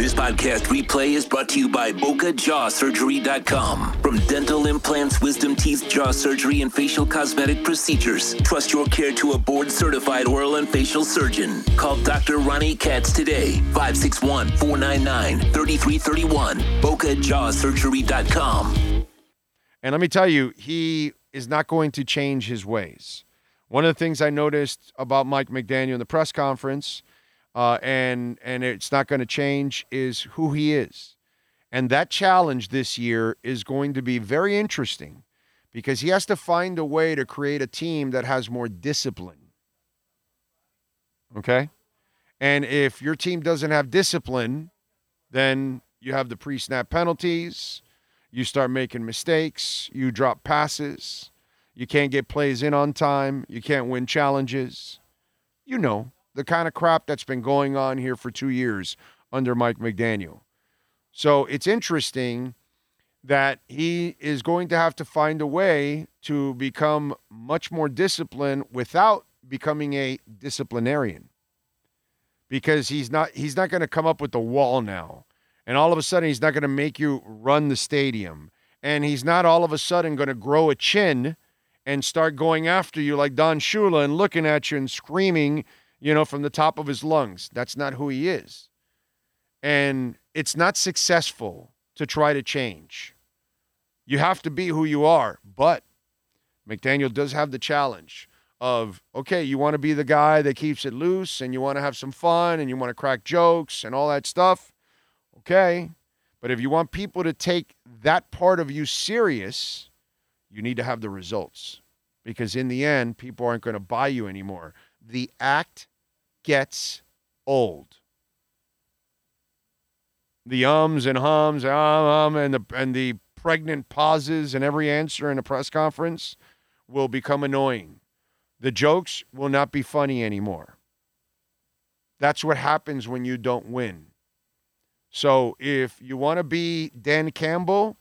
This podcast replay is brought to you by BocaJawSurgery.com. From dental implants, wisdom teeth, jaw surgery, and facial cosmetic procedures, trust your care to a board certified oral and facial surgeon. Call Dr. Ronnie Katz today, 561 499 3331. BocaJawSurgery.com. And let me tell you, he is not going to change his ways. One of the things I noticed about Mike McDaniel in the press conference, uh, and and it's not going to change, is who he is. And that challenge this year is going to be very interesting because he has to find a way to create a team that has more discipline. Okay? And if your team doesn't have discipline, then you have the pre snap penalties, you start making mistakes, you drop passes, you can't get plays in on time, you can't win challenges. You know, the kind of crap that's been going on here for two years under Mike McDaniel. So it's interesting that he is going to have to find a way to become much more disciplined without becoming a disciplinarian. Because he's not he's not going to come up with the wall now. And all of a sudden he's not going to make you run the stadium. And he's not all of a sudden going to grow a chin and start going after you like Don Shula and looking at you and screaming, you know, from the top of his lungs. That's not who he is. And it's not successful to try to change. You have to be who you are. But McDaniel does have the challenge of okay, you want to be the guy that keeps it loose and you want to have some fun and you want to crack jokes and all that stuff. Okay. But if you want people to take that part of you serious, you need to have the results. Because in the end, people aren't going to buy you anymore. The act gets old the ums and hums, um, um, and the and the pregnant pauses and every answer in a press conference will become annoying. The jokes will not be funny anymore. That's what happens when you don't win. So if you want to be Dan Campbell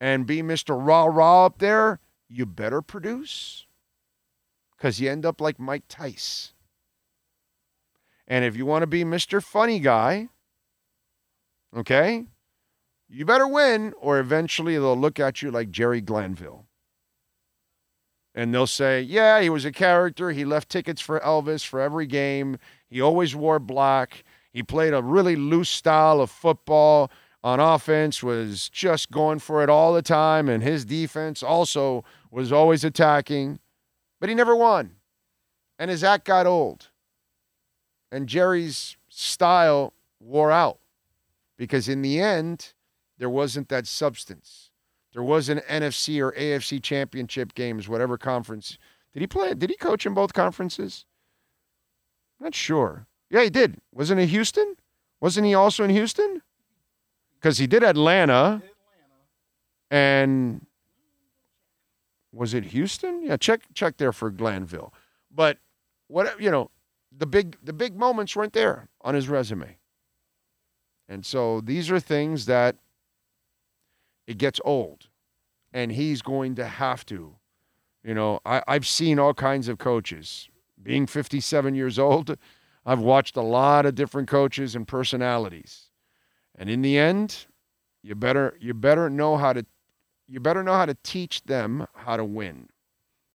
and be Mr. Rah Rah up there, you better produce. Because you end up like Mike Tice. And if you want to be Mr. Funny Guy, Okay? You better win, or eventually they'll look at you like Jerry Glanville. And they'll say, yeah, he was a character. He left tickets for Elvis for every game. He always wore black. He played a really loose style of football on offense, was just going for it all the time. And his defense also was always attacking. But he never won. And his act got old. And Jerry's style wore out because in the end, there wasn't that substance. There was an NFC or AFC championship games, whatever conference. Did he play? Did he coach in both conferences? Not sure. Yeah, he did. Wasn't it Houston? Wasn't he also in Houston? Because he did Atlanta. And was it Houston? Yeah, check check there for Glanville. But what you know, the big the big moments weren't there on his resume. And so these are things that it gets old. And he's going to have to. You know, I, I've seen all kinds of coaches. Being 57 years old, I've watched a lot of different coaches and personalities. And in the end, you better you better know how to you better know how to teach them how to win.